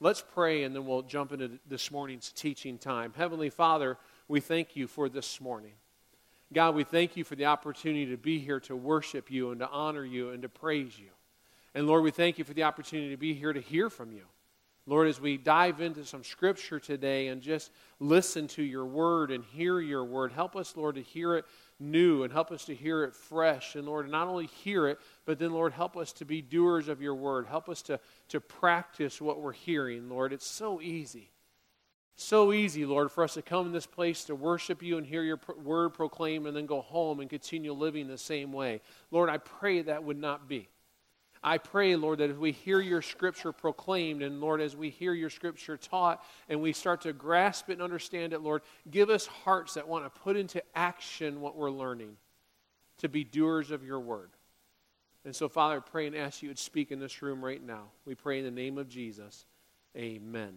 Let's pray and then we'll jump into this morning's teaching time. Heavenly Father, we thank you for this morning. God, we thank you for the opportunity to be here to worship you and to honor you and to praise you. And Lord, we thank you for the opportunity to be here to hear from you. Lord, as we dive into some scripture today and just listen to your word and hear your word, help us, Lord, to hear it new and help us to hear it fresh. And Lord, not only hear it, but then, Lord, help us to be doers of your word. Help us to, to practice what we're hearing, Lord. It's so easy. So easy, Lord, for us to come in this place to worship you and hear your word proclaimed and then go home and continue living the same way. Lord, I pray that would not be. I pray, Lord, that as we hear your scripture proclaimed, and Lord, as we hear your scripture taught, and we start to grasp it and understand it, Lord, give us hearts that want to put into action what we're learning, to be doers of your word. And so, Father, I pray and ask you to speak in this room right now. We pray in the name of Jesus. Amen.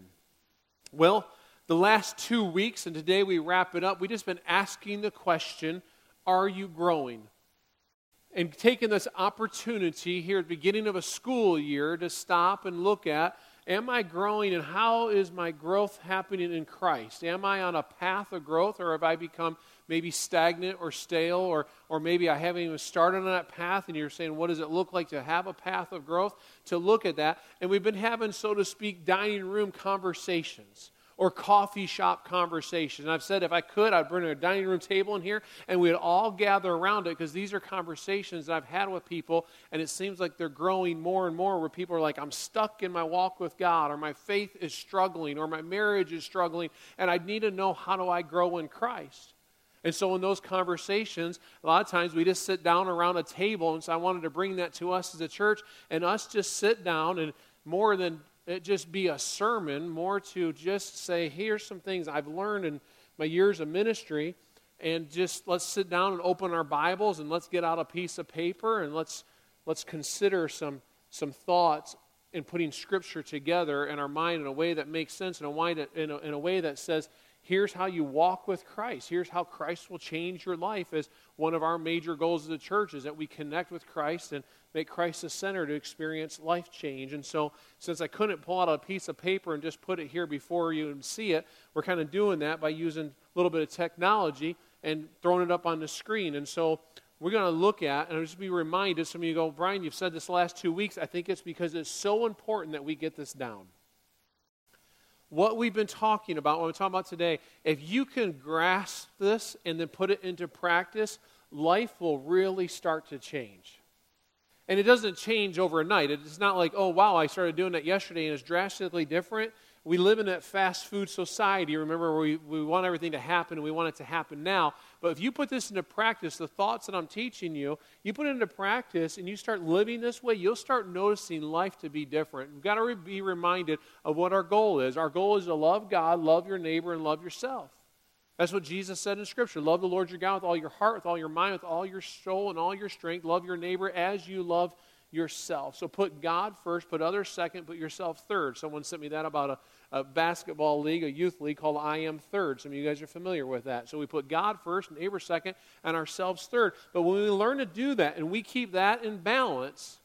Well, the last two weeks, and today we wrap it up, we've just been asking the question Are you growing? And taking this opportunity here at the beginning of a school year to stop and look at am I growing and how is my growth happening in Christ? Am I on a path of growth or have I become maybe stagnant or stale or, or maybe I haven't even started on that path and you're saying, what does it look like to have a path of growth? To look at that. And we've been having, so to speak, dining room conversations or coffee shop conversation. I've said if I could, I'd bring a dining room table in here and we'd all gather around it because these are conversations that I've had with people and it seems like they're growing more and more where people are like, I'm stuck in my walk with God or my faith is struggling or my marriage is struggling and I need to know how do I grow in Christ. And so, in those conversations, a lot of times we just sit down around a table. And so, I wanted to bring that to us as a church and us just sit down and more than it just be a sermon, more to just say, here's some things I've learned in my years of ministry, and just let's sit down and open our Bibles and let's get out a piece of paper and let's let's consider some some thoughts in putting Scripture together in our mind in a way that makes sense, in a in a, in a way that says, here's how you walk with Christ. Here's how Christ will change your life as one of our major goals as a church is that we connect with Christ and make Christ the center to experience life change. And so, since I couldn't pull out a piece of paper and just put it here before you and see it, we're kind of doing that by using a little bit of technology and throwing it up on the screen. And so, we're going to look at, and I'll just be reminded. Some of you go, Brian, you've said this last two weeks. I think it's because it's so important that we get this down. What we've been talking about, what we're talking about today, if you can grasp this and then put it into practice, life will really start to change. And it doesn't change overnight. It's not like, oh, wow, I started doing that yesterday and it's drastically different. We live in that fast food society, remember, we, we want everything to happen and we want it to happen now. But if you put this into practice, the thoughts that I'm teaching you, you put it into practice and you start living this way, you'll start noticing life to be different. We've got to re- be reminded of what our goal is. Our goal is to love God, love your neighbor, and love yourself. That's what Jesus said in Scripture. Love the Lord your God with all your heart, with all your mind, with all your soul, and all your strength. Love your neighbor as you love yourself. So put God first, put others second, put yourself third. Someone sent me that about a, a, basketball league, a youth league called I Am Third. Some of you guys are familiar with that. So we put God first, neighbor second, and ourselves third. But when we learn to do that and we keep that in balance,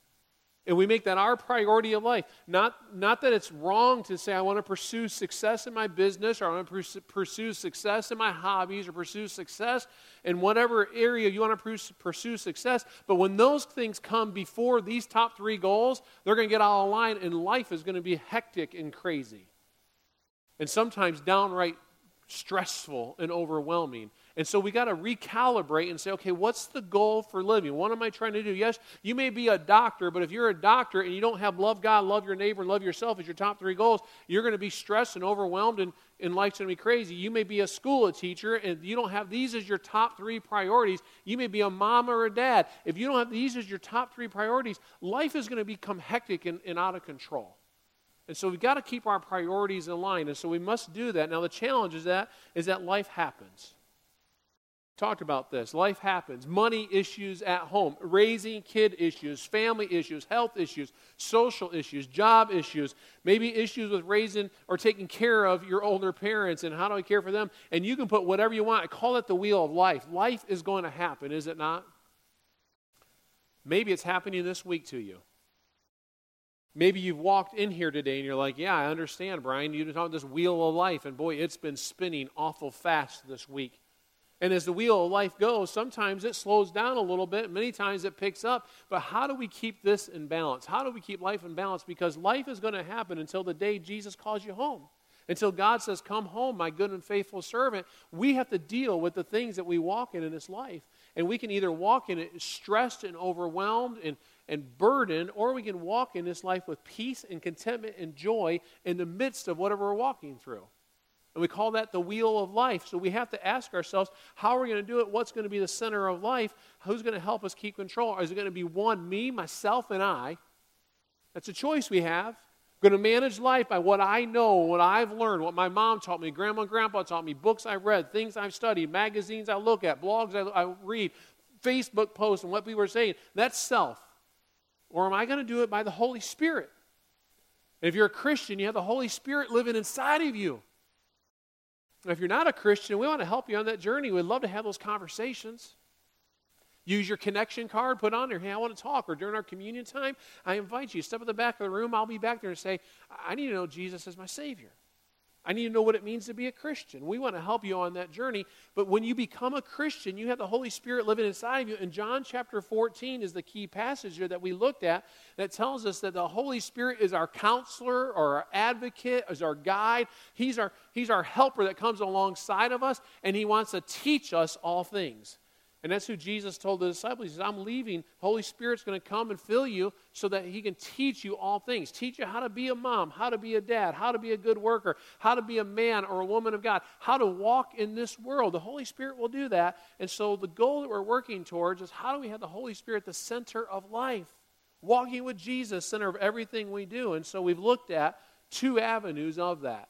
and we make that our priority of life. Not, not that it's wrong to say, I want to pursue success in my business, or I want to pursue success in my hobbies, or pursue success in whatever area you want to pursue success. But when those things come before these top three goals, they're going to get out of line, and life is going to be hectic and crazy. And sometimes downright stressful and overwhelming. And so we got to recalibrate and say, okay, what's the goal for living? What am I trying to do? Yes, you may be a doctor, but if you're a doctor and you don't have love God, love your neighbor, and love yourself as your top three goals, you're going to be stressed and overwhelmed, and, and life's going to be crazy. You may be a school a teacher and you don't have these as your top three priorities. You may be a mom or a dad. If you don't have these as your top three priorities, life is going to become hectic and, and out of control. And so we've got to keep our priorities in line. And so we must do that. Now the challenge is that is that life happens talked about this. Life happens. Money issues at home, raising kid issues, family issues, health issues, social issues, job issues, maybe issues with raising or taking care of your older parents and how do I care for them? And you can put whatever you want. I call it the wheel of life. Life is going to happen, is it not? Maybe it's happening this week to you. Maybe you've walked in here today and you're like, Yeah, I understand, Brian. You're talking about this wheel of life, and boy, it's been spinning awful fast this week. And as the wheel of life goes, sometimes it slows down a little bit, many times it picks up. But how do we keep this in balance? How do we keep life in balance? Because life is going to happen until the day Jesus calls you home. Until God says, Come home, my good and faithful servant. We have to deal with the things that we walk in in this life. And we can either walk in it stressed and overwhelmed and, and burden, or we can walk in this life with peace and contentment and joy in the midst of whatever we're walking through. And we call that the wheel of life. So we have to ask ourselves, how are we going to do it? What's going to be the center of life? Who's going to help us keep control? Is it going to be one, me, myself, and I? That's a choice we have. I'm going to manage life by what I know, what I've learned, what my mom taught me, grandma and grandpa taught me, books I've read, things I've studied, magazines I look at, blogs I, I read, Facebook posts, and what people are saying. That's self. Or am I going to do it by the Holy Spirit? And if you're a Christian, you have the Holy Spirit living inside of you. If you're not a Christian, we want to help you on that journey. We'd love to have those conversations. Use your connection card, put on there, hey, I want to talk. Or during our communion time, I invite you, step at the back of the room. I'll be back there and say, I need to know Jesus as my Savior. I need to know what it means to be a Christian. We want to help you on that journey. But when you become a Christian, you have the Holy Spirit living inside of you. And John chapter 14 is the key passage here that we looked at that tells us that the Holy Spirit is our counselor or our advocate, is our guide. He's our, he's our helper that comes alongside of us, and He wants to teach us all things. And that's who Jesus told the disciples. He says, I'm leaving. Holy Spirit's going to come and fill you so that He can teach you all things. Teach you how to be a mom, how to be a dad, how to be a good worker, how to be a man or a woman of God, how to walk in this world. The Holy Spirit will do that. And so the goal that we're working towards is how do we have the Holy Spirit the center of life? Walking with Jesus, center of everything we do. And so we've looked at two avenues of that.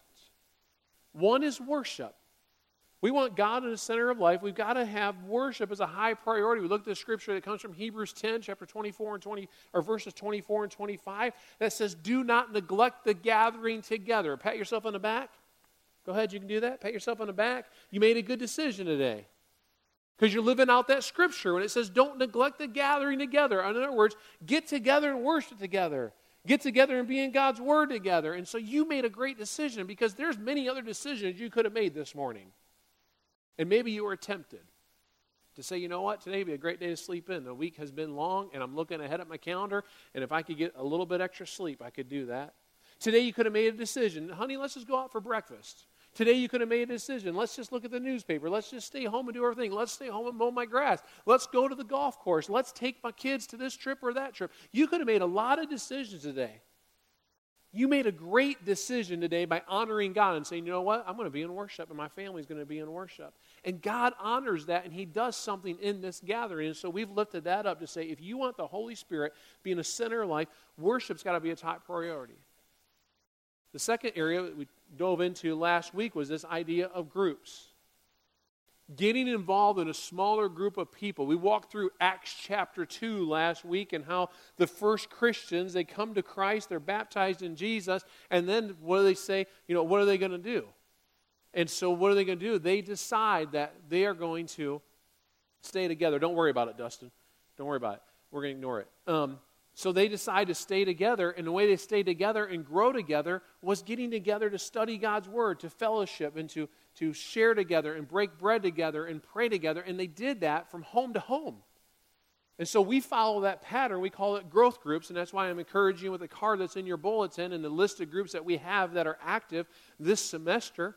One is worship. We want God in the center of life. We've got to have worship as a high priority. We look at the scripture that comes from Hebrews 10, chapter 24 and 20, or verses 24 and 25, that says, Do not neglect the gathering together. Pat yourself on the back. Go ahead, you can do that. Pat yourself on the back. You made a good decision today. Because you're living out that scripture when it says, Don't neglect the gathering together. In other words, get together and worship together get together and be in God's Word together. And so you made a great decision because there's many other decisions you could have made this morning. And maybe you were tempted to say, you know what, today would be a great day to sleep in. The week has been long, and I'm looking ahead at my calendar, and if I could get a little bit extra sleep, I could do that. Today you could have made a decision. Honey, let's just go out for breakfast. Today you could have made a decision. Let's just look at the newspaper. Let's just stay home and do everything. Let's stay home and mow my grass. Let's go to the golf course. Let's take my kids to this trip or that trip. You could have made a lot of decisions today. You made a great decision today by honoring God and saying, you know what? I'm going to be in worship and my family's going to be in worship. And God honors that and He does something in this gathering. And so we've lifted that up to say, if you want the Holy Spirit being a center of life, worship's got to be a top priority. The second area that we dove into last week was this idea of groups getting involved in a smaller group of people. We walked through Acts chapter 2 last week and how the first Christians, they come to Christ, they're baptized in Jesus, and then what do they say? You know, what are they going to do? And so what are they going to do? They decide that they are going to stay together. Don't worry about it, Dustin. Don't worry about it. We're going to ignore it. Um, so they decide to stay together, and the way they stay together and grow together was getting together to study God's Word, to fellowship, and to to share together and break bread together and pray together. And they did that from home to home. And so we follow that pattern. We call it growth groups. And that's why I'm encouraging you with the card that's in your bulletin and the list of groups that we have that are active this semester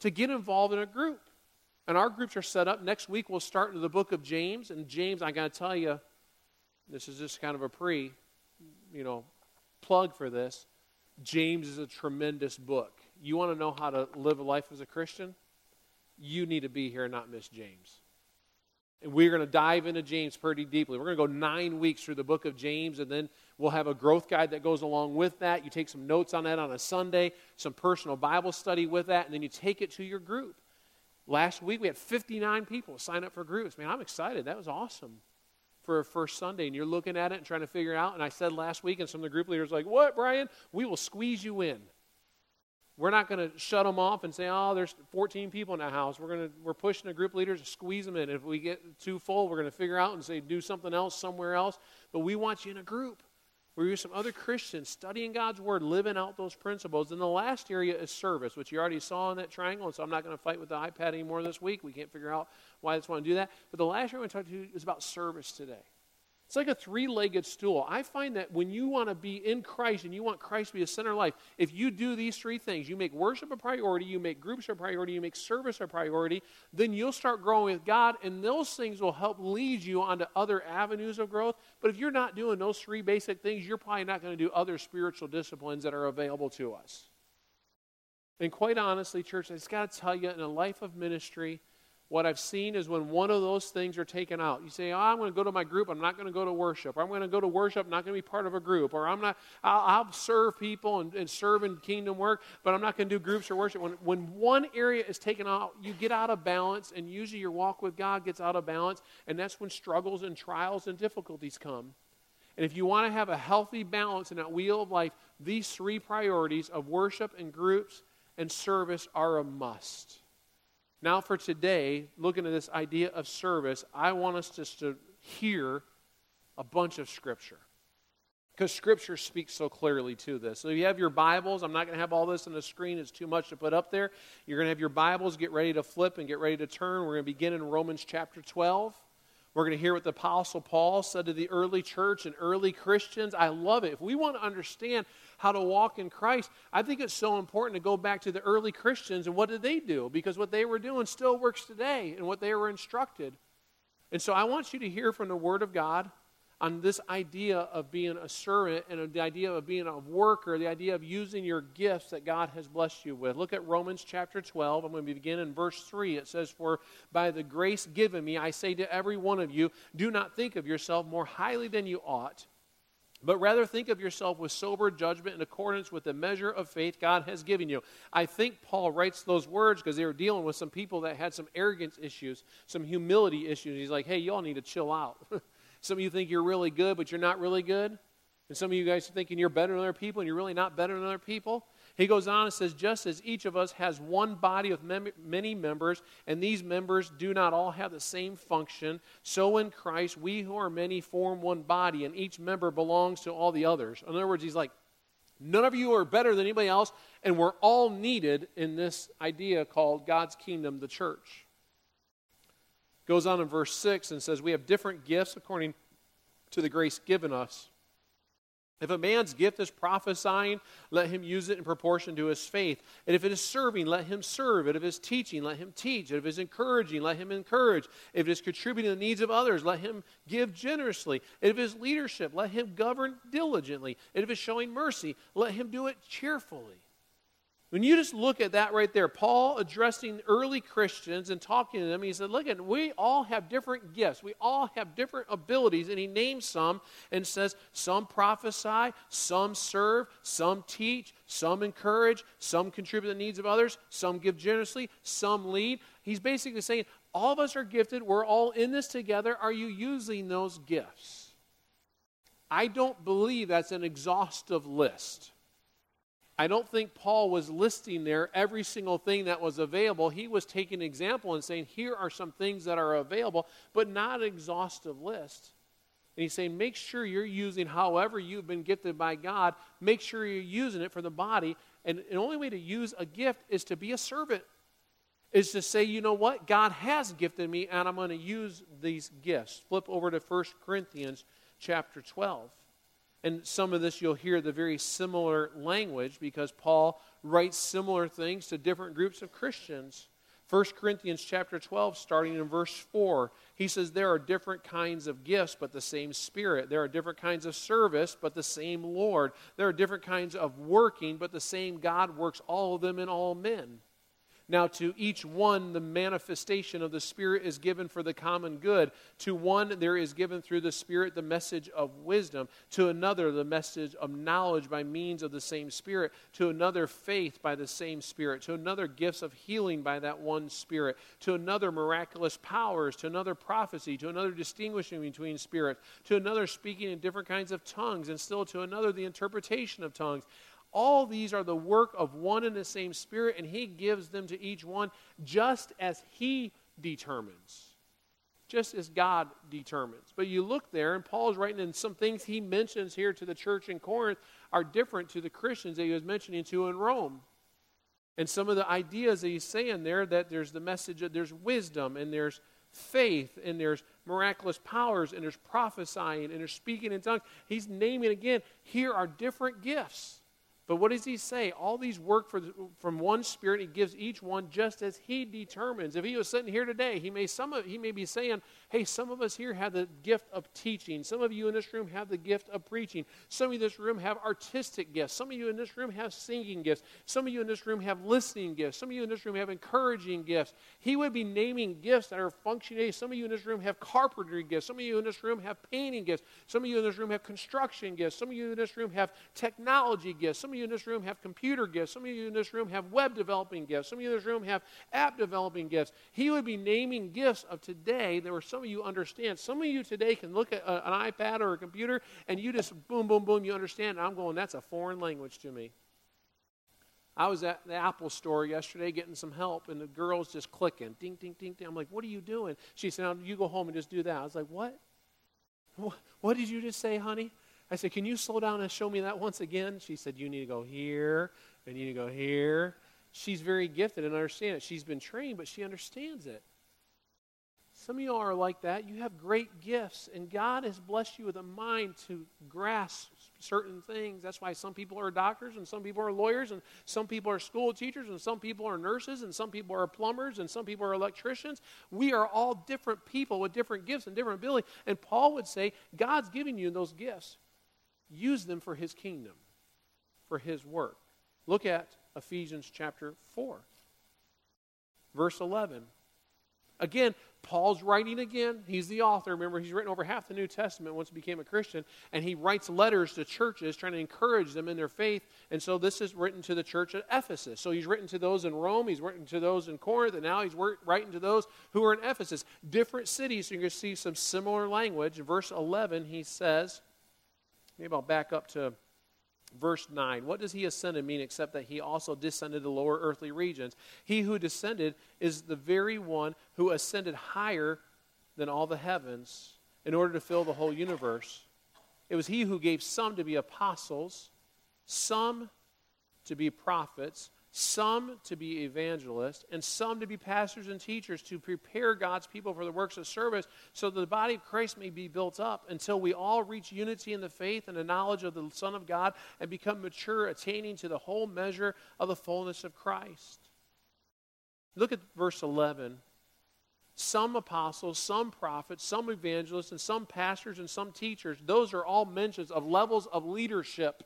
to get involved in a group. And our groups are set up. Next week, we'll start into the book of James. And James, I got to tell you, this is just kind of a pre, you know, plug for this. James is a tremendous book you want to know how to live a life as a Christian? You need to be here and not miss James. And we're going to dive into James pretty deeply. We're going to go nine weeks through the book of James, and then we'll have a growth guide that goes along with that. You take some notes on that on a Sunday, some personal Bible study with that, and then you take it to your group. Last week we had 59 people sign up for groups. Man, I'm excited. That was awesome for a first Sunday. And you're looking at it and trying to figure it out. And I said last week, and some of the group leaders like, What, Brian? We will squeeze you in. We're not going to shut them off and say, oh, there's 14 people in the house. We're, to, we're pushing a group leader to squeeze them in. If we get too full, we're going to figure out and say, do something else somewhere else. But we want you in a group. where you're some other Christians studying God's Word, living out those principles. And the last area is service, which you already saw in that triangle. And so I'm not going to fight with the iPad anymore this week. We can't figure out why I just want to do that. But the last area I want to talk to you is about service today. It's like a three legged stool. I find that when you want to be in Christ and you want Christ to be a center of life, if you do these three things, you make worship a priority, you make groups a priority, you make service a priority, then you'll start growing with God, and those things will help lead you onto other avenues of growth. But if you're not doing those three basic things, you're probably not going to do other spiritual disciplines that are available to us. And quite honestly, church, I just got to tell you, in a life of ministry, what I've seen is when one of those things are taken out. You say, oh, I'm going to go to my group, I'm not going to go to worship. Or I'm going to go to worship, I'm not going to be part of a group. Or I'm not, I'll, I'll serve people and, and, serve in kingdom work, but I'm not going to do groups or worship. When, when one area is taken out, you get out of balance, and usually your walk with God gets out of balance, and that's when struggles and trials and difficulties come. And if you want to have a healthy balance in that wheel of life, these three priorities of worship and groups and service are a must. Now, for today, looking at this idea of service, I want us just to hear a bunch of Scripture. Because Scripture speaks so clearly to this. So, if you have your Bibles, I'm not going to have all this on the screen, it's too much to put up there. You're going to have your Bibles, get ready to flip and get ready to turn. We're going to begin in Romans chapter 12. We're going to hear what the Apostle Paul said to the early church and early Christians. I love it. If we want to understand how to walk in Christ, I think it's so important to go back to the early Christians and what did they do? Because what they were doing still works today and what they were instructed. And so I want you to hear from the Word of God on this idea of being a servant and the idea of being a worker, the idea of using your gifts that God has blessed you with. Look at Romans chapter 12. I'm going to begin in verse 3. It says, For by the grace given me, I say to every one of you, do not think of yourself more highly than you ought but rather think of yourself with sober judgment in accordance with the measure of faith God has given you. I think Paul writes those words because they were dealing with some people that had some arrogance issues, some humility issues. He's like, hey, y'all need to chill out. some of you think you're really good, but you're not really good. And some of you guys are thinking you're better than other people, and you're really not better than other people. He goes on and says, just as each of us has one body with mem- many members, and these members do not all have the same function, so in Christ we who are many form one body, and each member belongs to all the others. In other words, he's like, none of you are better than anybody else, and we're all needed in this idea called God's kingdom, the church. Goes on in verse 6 and says, We have different gifts according to the grace given us. If a man's gift is prophesying, let him use it in proportion to his faith. And if it is serving, let him serve. And if it is teaching, let him teach. And if it is encouraging, let him encourage. If it is contributing to the needs of others, let him give generously. And if it is leadership, let him govern diligently. And if it is showing mercy, let him do it cheerfully. When you just look at that right there, Paul addressing early Christians and talking to them, he said, Look, at, we all have different gifts. We all have different abilities. And he names some and says, Some prophesy, some serve, some teach, some encourage, some contribute to the needs of others, some give generously, some lead. He's basically saying, All of us are gifted. We're all in this together. Are you using those gifts? I don't believe that's an exhaustive list. I don't think Paul was listing there every single thing that was available. He was taking an example and saying, here are some things that are available, but not an exhaustive list. And he's saying, make sure you're using however you've been gifted by God, make sure you're using it for the body. And the only way to use a gift is to be a servant, is to say, you know what? God has gifted me, and I'm going to use these gifts. Flip over to 1 Corinthians chapter 12. And some of this you'll hear the very similar language because Paul writes similar things to different groups of Christians. 1 Corinthians chapter 12 starting in verse 4 he says there are different kinds of gifts but the same spirit. There are different kinds of service but the same lord. There are different kinds of working but the same god works all of them in all men now, to each one, the manifestation of the Spirit is given for the common good. To one, there is given through the Spirit the message of wisdom. To another, the message of knowledge by means of the same Spirit. To another, faith by the same Spirit. To another, gifts of healing by that one Spirit. To another, miraculous powers. To another, prophecy. To another, distinguishing between spirits. To another, speaking in different kinds of tongues. And still to another, the interpretation of tongues. All these are the work of one and the same Spirit, and He gives them to each one just as He determines. just as God determines. But you look there, and Paul's writing, and some things he mentions here to the church in Corinth are different to the Christians that he was mentioning to in Rome. And some of the ideas that he's saying there that there's the message that there's wisdom and there's faith and there's miraculous powers and there's prophesying and there's speaking in tongues. He's naming again, here are different gifts. But what does he say? All these work the, from one spirit. He gives each one just as he determines. If he was sitting here today, he may, some of, he may be saying, hey, some of us here have the gift of teaching. Some of you in this room have the gift of preaching. Some of you in this room have artistic gifts. Some of you in this room have singing gifts. Some of you in this room have listening gifts. Some of you in this room have encouraging gifts. He would be naming gifts that are functioning. Some of you in this room have carpentry gifts. Some of you in this room have painting gifts. Some of you in this room have construction gifts. Some of you in this room have technology gifts. Some of you in this room have computer gifts. Some of you in this room have web developing gifts. Some of you in this room have app developing gifts. He would be naming gifts of today. There were some of you understand. Some of you today can look at a, an iPad or a computer and you just boom, boom, boom, you understand. And I'm going, that's a foreign language to me. I was at the Apple store yesterday getting some help, and the girl's just clicking, ding, ding, ding, ding. I'm like, what are you doing? She said, now you go home and just do that. I was like, what? What did you just say, honey? I said, can you slow down and show me that once again? She said, you need to go here, and you need to go here. She's very gifted and understands it. She's been trained, but she understands it. Some of you are like that. You have great gifts, and God has blessed you with a mind to grasp certain things. That's why some people are doctors, and some people are lawyers, and some people are school teachers, and some people are nurses, and some people are plumbers, and some people are electricians. We are all different people with different gifts and different ability. And Paul would say, God's giving you those gifts. Use them for his kingdom, for his work. Look at Ephesians chapter 4, verse 11. Again, Paul's writing again. He's the author. Remember, he's written over half the New Testament once he became a Christian, and he writes letters to churches trying to encourage them in their faith. And so this is written to the church at Ephesus. So he's written to those in Rome, he's written to those in Corinth, and now he's writing to those who are in Ephesus. Different cities, so going to see some similar language. Verse 11, he says, maybe I'll back up to verse 9. What does he ascended mean except that he also descended to lower earthly regions? He who descended is the very one who ascended higher than all the heavens in order to fill the whole universe. It was he who gave some to be apostles, some to be prophets, some to be evangelists, and some to be pastors and teachers to prepare God's people for the works of service so that the body of Christ may be built up until we all reach unity in the faith and the knowledge of the Son of God and become mature, attaining to the whole measure of the fullness of Christ. Look at verse 11. Some apostles, some prophets, some evangelists, and some pastors and some teachers. Those are all mentions of levels of leadership.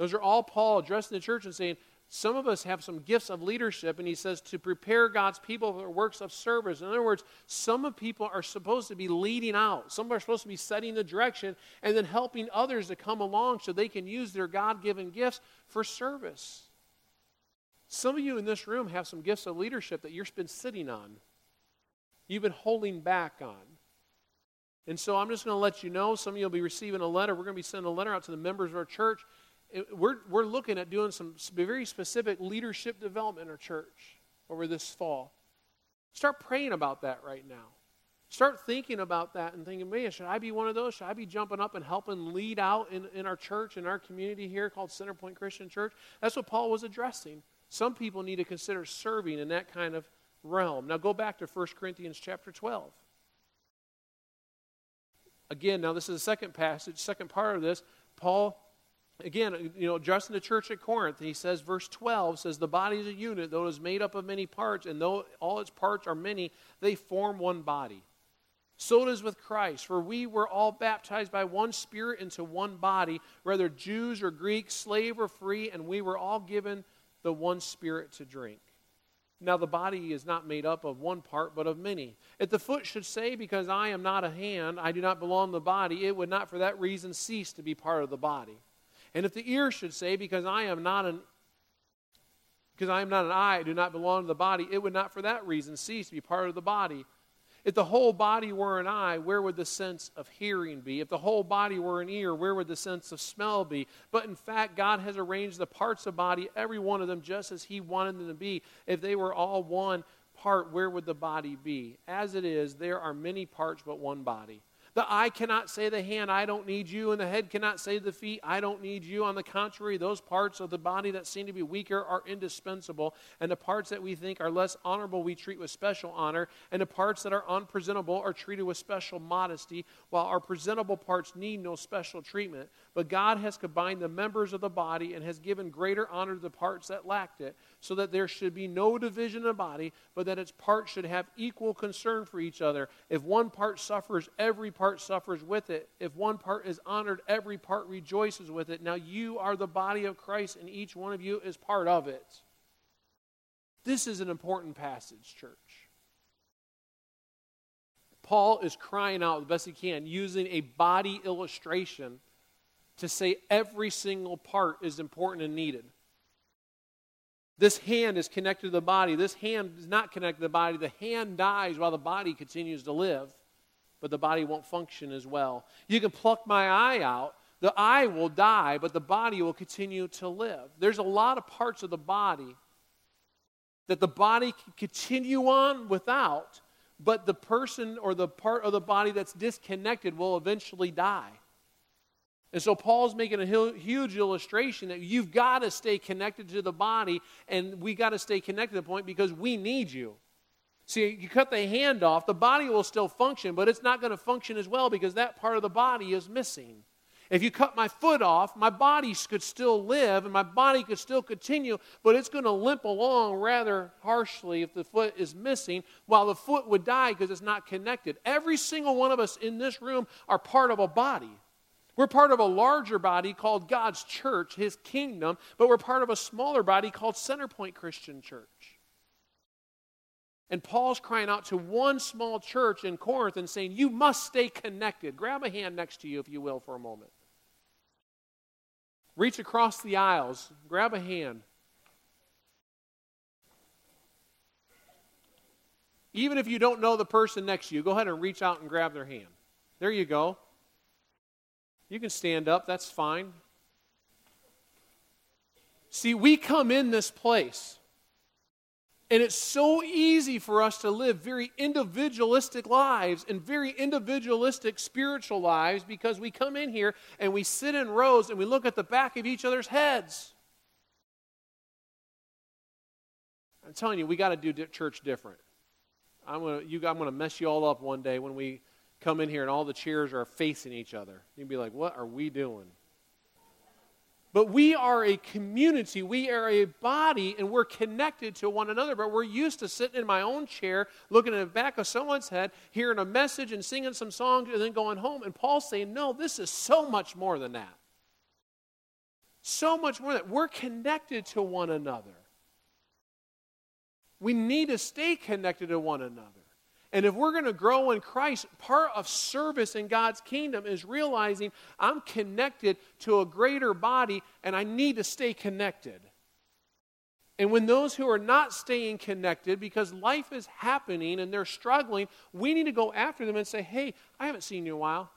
Those are all Paul addressing the church and saying, some of us have some gifts of leadership, and he says to prepare God's people for works of service. In other words, some of people are supposed to be leading out. Some are supposed to be setting the direction and then helping others to come along so they can use their God given gifts for service. Some of you in this room have some gifts of leadership that you've been sitting on, you've been holding back on. And so I'm just going to let you know some of you will be receiving a letter. We're going to be sending a letter out to the members of our church we're, we're looking at doing some very specific leadership development in our church over this fall. Start praying about that right now. Start thinking about that and thinking, man, should I be one of those? Should I be jumping up and helping lead out in, in our church, in our community here called Centerpoint Christian Church? That's what Paul was addressing. Some people need to consider serving in that kind of realm. Now go back to 1 Corinthians chapter 12. Again, now this is the second passage, second part of this. Paul again, you know, in the church at Corinth, he says, verse 12 says, The body is a unit, though it is made up of many parts, and though all its parts are many, they form one body. So it is with Christ, for we were all baptized by one Spirit into one body, whether Jews or Greeks, slave or free, and we were all given the one Spirit to drink. Now, the body is not made up of one part, but of many. If the foot should say, Because I am not a hand, I do not belong to the body, it would not for that reason cease to be part of the body. And if the ear should say, Because I am not an because I am not an eye, I do not belong to the body, it would not for that reason cease to be part of the body. If the whole body were an eye, where would the sense of hearing be? If the whole body were an ear, where would the sense of smell be? But in fact, God has arranged the parts of body, every one of them, just as He wanted them to be. If they were all one part, where would the body be? As it is, there are many parts but one body. The eye cannot say the hand, I don't need you, and the head cannot say the feet, I don't need you. On the contrary, those parts of the body that seem to be weaker are indispensable, and the parts that we think are less honorable we treat with special honor, and the parts that are unpresentable are treated with special modesty, while our presentable parts need no special treatment. But God has combined the members of the body and has given greater honor to the parts that lacked it, so that there should be no division in the body, but that its parts should have equal concern for each other. If one part suffers, every part suffers with it. If one part is honored, every part rejoices with it. Now you are the body of Christ, and each one of you is part of it. This is an important passage, church. Paul is crying out the best he can, using a body illustration to say every single part is important and needed. This hand is connected to the body. This hand is not connected to the body. The hand dies while the body continues to live but the body won't function as well. You can pluck my eye out, the eye will die, but the body will continue to live. There's a lot of parts of the body that the body can continue on without, but the person or the part of the body that's disconnected will eventually die. And so Paul's making a huge illustration that you've got to stay connected to the body, and we got to stay connected to the point because we need you. See, you cut the hand off, the body will still function, but it's not going to function as well because that part of the body is missing. If you cut my foot off, my body could still live and my body could still continue, but it's going to limp along rather harshly if the foot is missing, while the foot would die because it's not connected. Every single one of us in this room are part of a body. We're part of a larger body called God's church, His kingdom, but we're part of a smaller body called Centerpoint Christian Church. And Paul's crying out to one small church in Corinth and saying, You must stay connected. Grab a hand next to you, if you will, for a moment. Reach across the aisles, grab a hand. Even if you don't know the person next to you, go ahead and reach out and grab their hand. There you go. You can stand up, that's fine. See, we come in this place and it's so easy for us to live very individualistic lives and very individualistic spiritual lives because we come in here and we sit in rows and we look at the back of each other's heads. I'm telling you, we got to do church different. I'm going to I'm gonna mess you all up one day when we come in here and all the chairs are facing each other. You'd be like, what are we doing? But we are a community, we are a body, and we're connected to one another. But we're used to sitting in my own chair, looking at the back of someone's head, hearing a message and singing some songs, and then going home. And Paul's saying, No, this is so much more than that. So much more than that. We're connected to one another. We need to stay connected to one another. And if we're going to grow in Christ, part of service in God's kingdom is realizing I'm connected to a greater body and I need to stay connected. And when those who are not staying connected because life is happening and they're struggling, we need to go after them and say, Hey, I haven't seen you in a while.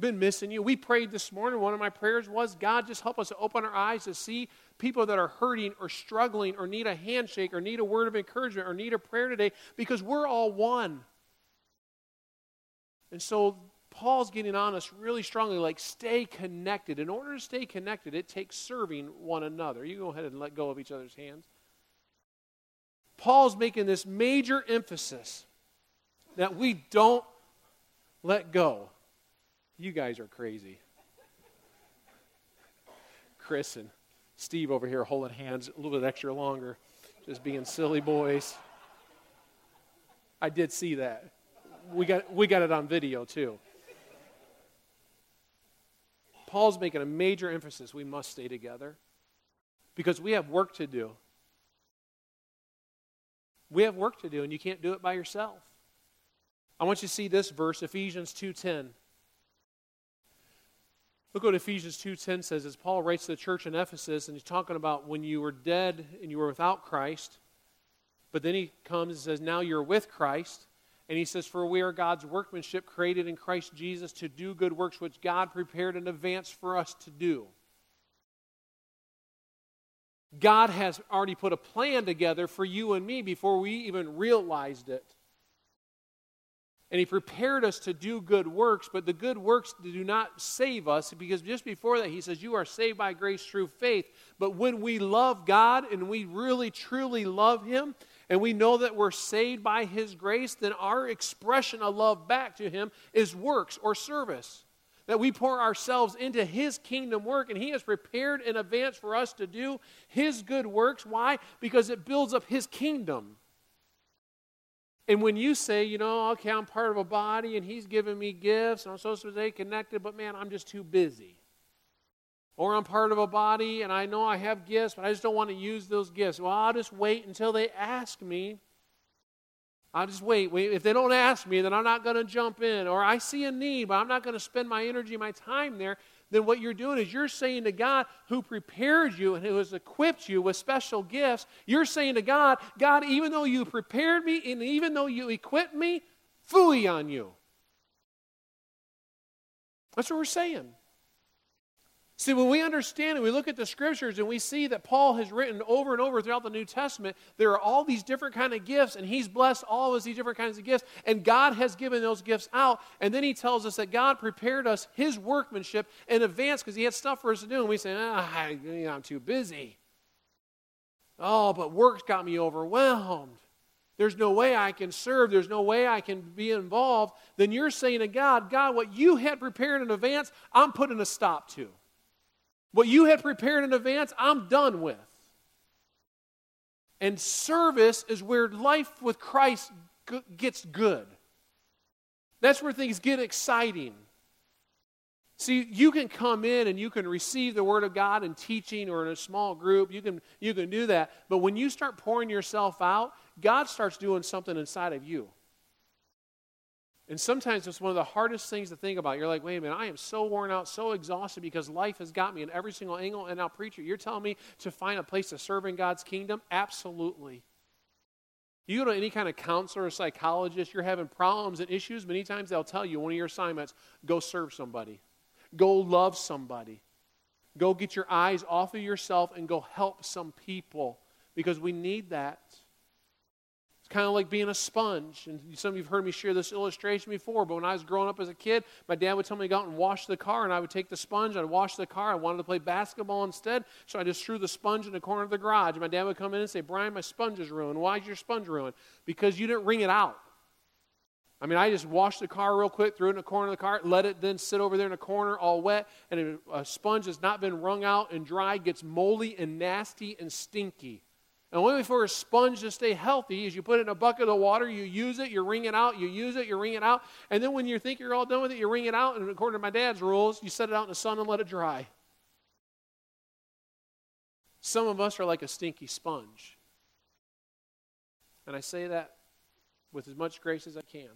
Been missing you. We prayed this morning. One of my prayers was, God, just help us open our eyes to see people that are hurting or struggling or need a handshake or need a word of encouragement or need a prayer today because we're all one. And so Paul's getting on us really strongly like, stay connected. In order to stay connected, it takes serving one another. You go ahead and let go of each other's hands. Paul's making this major emphasis that we don't let go. You guys are crazy. Chris and Steve over here holding hands a little bit extra longer, just being silly boys. I did see that. We got, we got it on video too. Paul's making a major emphasis we must stay together because we have work to do. We have work to do, and you can't do it by yourself. I want you to see this verse, Ephesians 2:10. Look what Ephesians 2.10 says as Paul writes to the church in Ephesus, and he's talking about when you were dead and you were without Christ. But then he comes and says, now you're with Christ. And he says, For we are God's workmanship created in Christ Jesus to do good works which God prepared in advance for us to do. God has already put a plan together for you and me before we even realized it. And He prepared us to do good works, but the good works do not save us because just before that, He says, You are saved by grace through faith. But when we love God and we really truly love Him, and we know that we're saved by His grace, then our expression of love back to Him is works or service that we pour ourselves into His kingdom work, and He has prepared in advance for us to do His good works. Why? Because it builds up His kingdom. And when you say, you know, okay, I'm part of a body and He's giving me gifts and I'm supposed to stay connected, but man, I'm just too busy. Or I'm part of a body and I know I have gifts, but I just don't want to use those gifts. Well, I'll just wait until they ask me I'll just wait. If they don't ask me, then I'm not going to jump in. Or I see a need, but I'm not going to spend my energy, my time there. Then what you're doing is you're saying to God, who prepared you and who has equipped you with special gifts, you're saying to God, God, even though you prepared me and even though you equipped me, fooey on you. That's what we're saying. See, when we understand it, we look at the scriptures and we see that Paul has written over and over throughout the New Testament, there are all these different kind of gifts, and he's blessed all of these different kinds of gifts, and God has given those gifts out. And then he tells us that God prepared us his workmanship in advance because he had stuff for us to do, and we say, ah, I'm too busy. Oh, but work's got me overwhelmed. There's no way I can serve. There's no way I can be involved. Then you're saying to God, God, what you had prepared in advance, I'm putting a stop to. What you had prepared in advance, I'm done with. And service is where life with Christ gets good. That's where things get exciting. See, you can come in and you can receive the Word of God in teaching or in a small group. You can, you can do that. But when you start pouring yourself out, God starts doing something inside of you. And sometimes it's one of the hardest things to think about. You're like, wait a minute, I am so worn out, so exhausted because life has got me in every single angle. And now, preacher, you're telling me to find a place to serve in God's kingdom? Absolutely. You go to any kind of counselor or psychologist, you're having problems and issues, many times they'll tell you one of your assignments go serve somebody, go love somebody, go get your eyes off of yourself and go help some people because we need that. It's kind of like being a sponge. And some of you have heard me share this illustration before, but when I was growing up as a kid, my dad would tell me to go out and wash the car, and I would take the sponge, I'd wash the car. I wanted to play basketball instead, so I just threw the sponge in the corner of the garage. And my dad would come in and say, Brian, my sponge is ruined. Why is your sponge ruined? Because you didn't wring it out. I mean, I just washed the car real quick, threw it in the corner of the car, let it then sit over there in the corner all wet, and a sponge has not been wrung out and dry gets moldy and nasty and stinky. And the only for a sponge to stay healthy is you put it in a bucket of water, you use it, you wring it out, you use it, you wring it out, and then when you think you're all done with it, you wring it out, and according to my dad's rules, you set it out in the sun and let it dry. Some of us are like a stinky sponge. And I say that with as much grace as I can.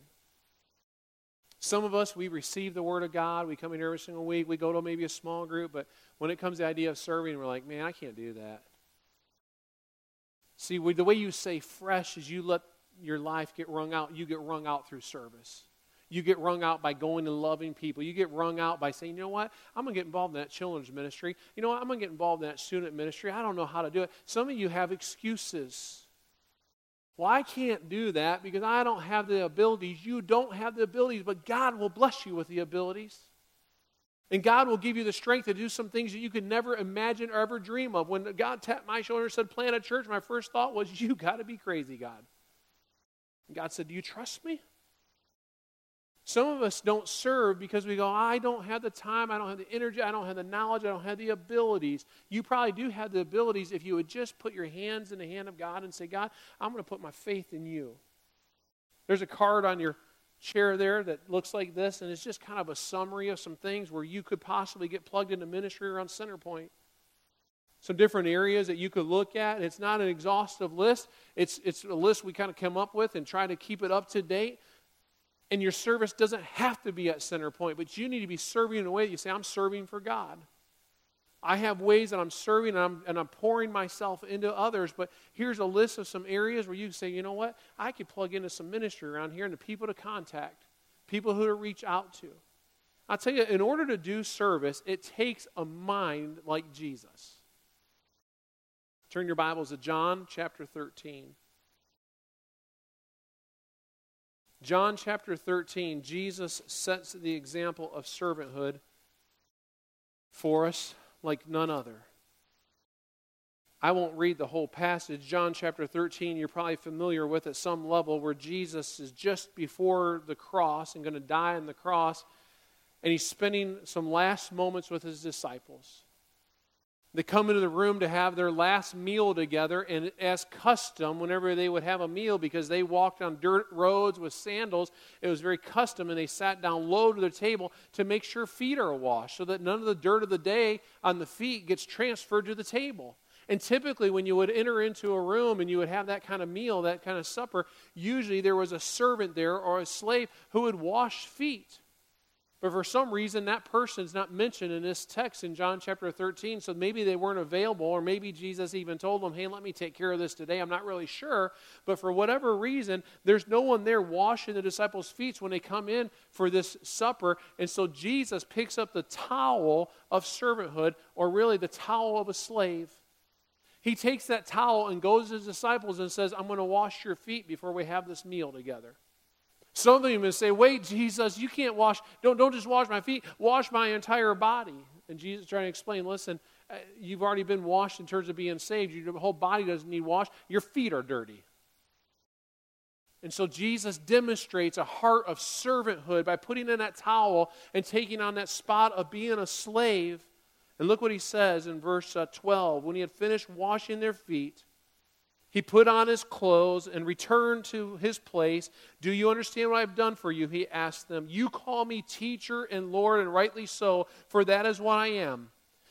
Some of us, we receive the Word of God. We come in every single week. We go to maybe a small group. But when it comes to the idea of serving, we're like, man, I can't do that. See, the way you say fresh is you let your life get wrung out. You get wrung out through service. You get wrung out by going and loving people. You get wrung out by saying, you know what? I'm going to get involved in that children's ministry. You know what? I'm going to get involved in that student ministry. I don't know how to do it. Some of you have excuses. Well, I can't do that because I don't have the abilities. You don't have the abilities, but God will bless you with the abilities. And God will give you the strength to do some things that you could never imagine or ever dream of. When God tapped my shoulder and said, plant a church, my first thought was, You got to be crazy, God. And God said, Do you trust me? Some of us don't serve because we go, I don't have the time, I don't have the energy, I don't have the knowledge, I don't have the abilities. You probably do have the abilities if you would just put your hands in the hand of God and say, God, I'm going to put my faith in you. There's a card on your chair there that looks like this, and it's just kind of a summary of some things where you could possibly get plugged into ministry around Centerpoint. Some different areas that you could look at. It's not an exhaustive list, it's, it's a list we kind of come up with and try to keep it up to date. And your service doesn't have to be at Centerpoint, but you need to be serving in a way that you say, I'm serving for God. I have ways that I'm serving and I'm, and I'm pouring myself into others, but here's a list of some areas where you can say, you know what? I could plug into some ministry around here and the people to contact, people who to reach out to. I'll tell you, in order to do service, it takes a mind like Jesus. Turn your Bibles to John chapter 13. John chapter 13, Jesus sets the example of servanthood for us like none other. I won't read the whole passage. John chapter 13, you're probably familiar with at some level, where Jesus is just before the cross and going to die on the cross, and he's spending some last moments with his disciples. They come into the room to have their last meal together, and as custom, whenever they would have a meal, because they walked on dirt roads with sandals, it was very custom, and they sat down low to their table to make sure feet are washed so that none of the dirt of the day on the feet gets transferred to the table. And typically, when you would enter into a room and you would have that kind of meal, that kind of supper, usually there was a servant there or a slave who would wash feet. But for some reason, that person's not mentioned in this text in John chapter 13. So maybe they weren't available, or maybe Jesus even told them, hey, let me take care of this today. I'm not really sure. But for whatever reason, there's no one there washing the disciples' feet when they come in for this supper. And so Jesus picks up the towel of servanthood, or really the towel of a slave. He takes that towel and goes to his disciples and says, I'm going to wash your feet before we have this meal together. Some of them even say, Wait, Jesus, you can't wash, don't, don't just wash my feet, wash my entire body. And Jesus trying to explain, listen, uh, you've already been washed in terms of being saved. Your whole body doesn't need wash. Your feet are dirty. And so Jesus demonstrates a heart of servanthood by putting in that towel and taking on that spot of being a slave. And look what he says in verse uh, 12. When he had finished washing their feet, he put on his clothes and returned to his place. Do you understand what I've done for you? He asked them. You call me teacher and Lord, and rightly so, for that is what I am.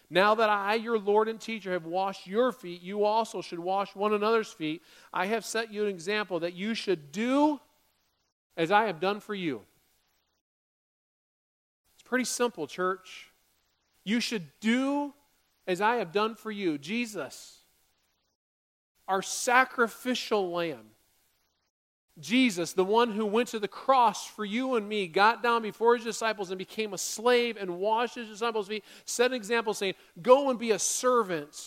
Now that I, your Lord and teacher, have washed your feet, you also should wash one another's feet. I have set you an example that you should do as I have done for you. It's pretty simple, church. You should do as I have done for you. Jesus our sacrificial lamb. Jesus, the one who went to the cross for you and me, got down before his disciples and became a slave and washed his disciples' feet, set an example saying, Go and be a servant.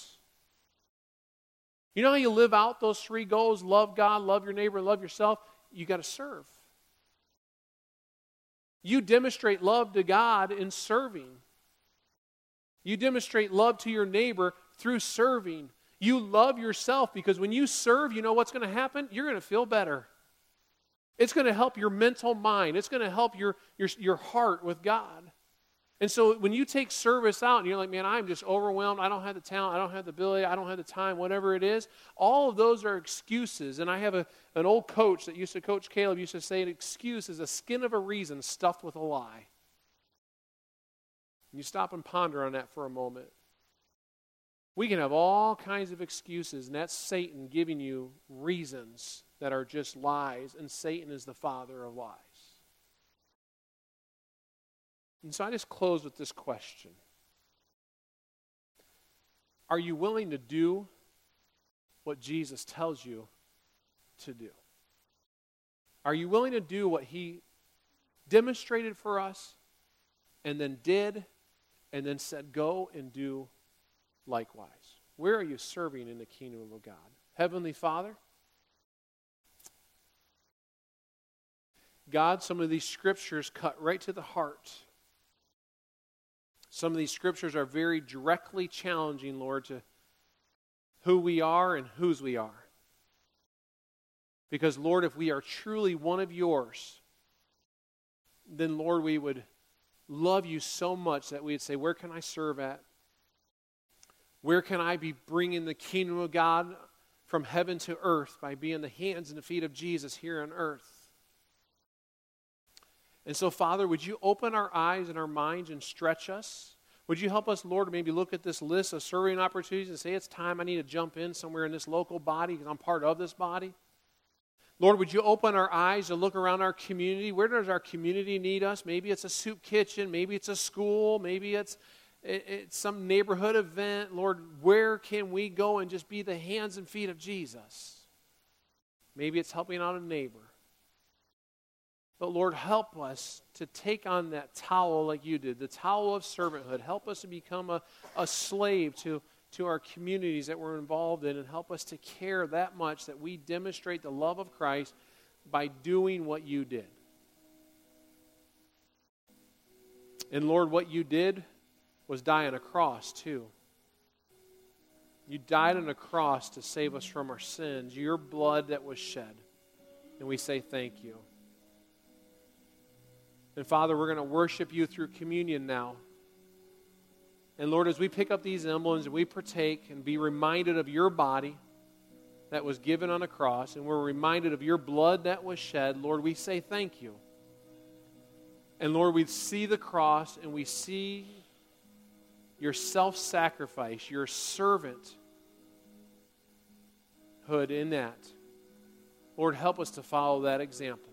You know how you live out those three goals love God, love your neighbor, love yourself? You got to serve. You demonstrate love to God in serving. You demonstrate love to your neighbor through serving. You love yourself because when you serve, you know what's going to happen? You're going to feel better. It's going to help your mental mind, it's going to help your, your, your heart with God. And so when you take service out and you're like, man, I'm just overwhelmed. I don't have the talent. I don't have the ability. I don't have the time, whatever it is. All of those are excuses. And I have a, an old coach that used to coach Caleb used to say an excuse is a skin of a reason stuffed with a lie. And you stop and ponder on that for a moment. We can have all kinds of excuses, and that's Satan giving you reasons that are just lies, and Satan is the father of lies. And so I just close with this question Are you willing to do what Jesus tells you to do? Are you willing to do what he demonstrated for us and then did and then said, Go and do likewise? Where are you serving in the kingdom of God? Heavenly Father, God, some of these scriptures cut right to the heart. Some of these scriptures are very directly challenging, Lord, to who we are and whose we are. Because, Lord, if we are truly one of yours, then, Lord, we would love you so much that we'd say, Where can I serve at? Where can I be bringing the kingdom of God from heaven to earth by being the hands and the feet of Jesus here on earth? And so, Father, would you open our eyes and our minds and stretch us? Would you help us, Lord, maybe look at this list of serving opportunities and say, it's time I need to jump in somewhere in this local body because I'm part of this body? Lord, would you open our eyes to look around our community? Where does our community need us? Maybe it's a soup kitchen, maybe it's a school, maybe it's it's some neighborhood event. Lord, where can we go and just be the hands and feet of Jesus? Maybe it's helping out a neighbor. But Lord, help us to take on that towel like you did, the towel of servanthood. Help us to become a, a slave to, to our communities that we're involved in and help us to care that much that we demonstrate the love of Christ by doing what you did. And Lord, what you did was die on a cross, too. You died on a cross to save us from our sins, your blood that was shed. And we say thank you. And Father, we're going to worship you through communion now. And Lord, as we pick up these emblems and we partake and be reminded of your body that was given on a cross, and we're reminded of your blood that was shed, Lord, we say thank you. And Lord, we see the cross and we see your self sacrifice, your servanthood in that. Lord, help us to follow that example.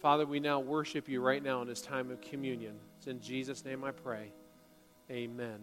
Father, we now worship you right now in this time of communion. It's in Jesus' name I pray. Amen.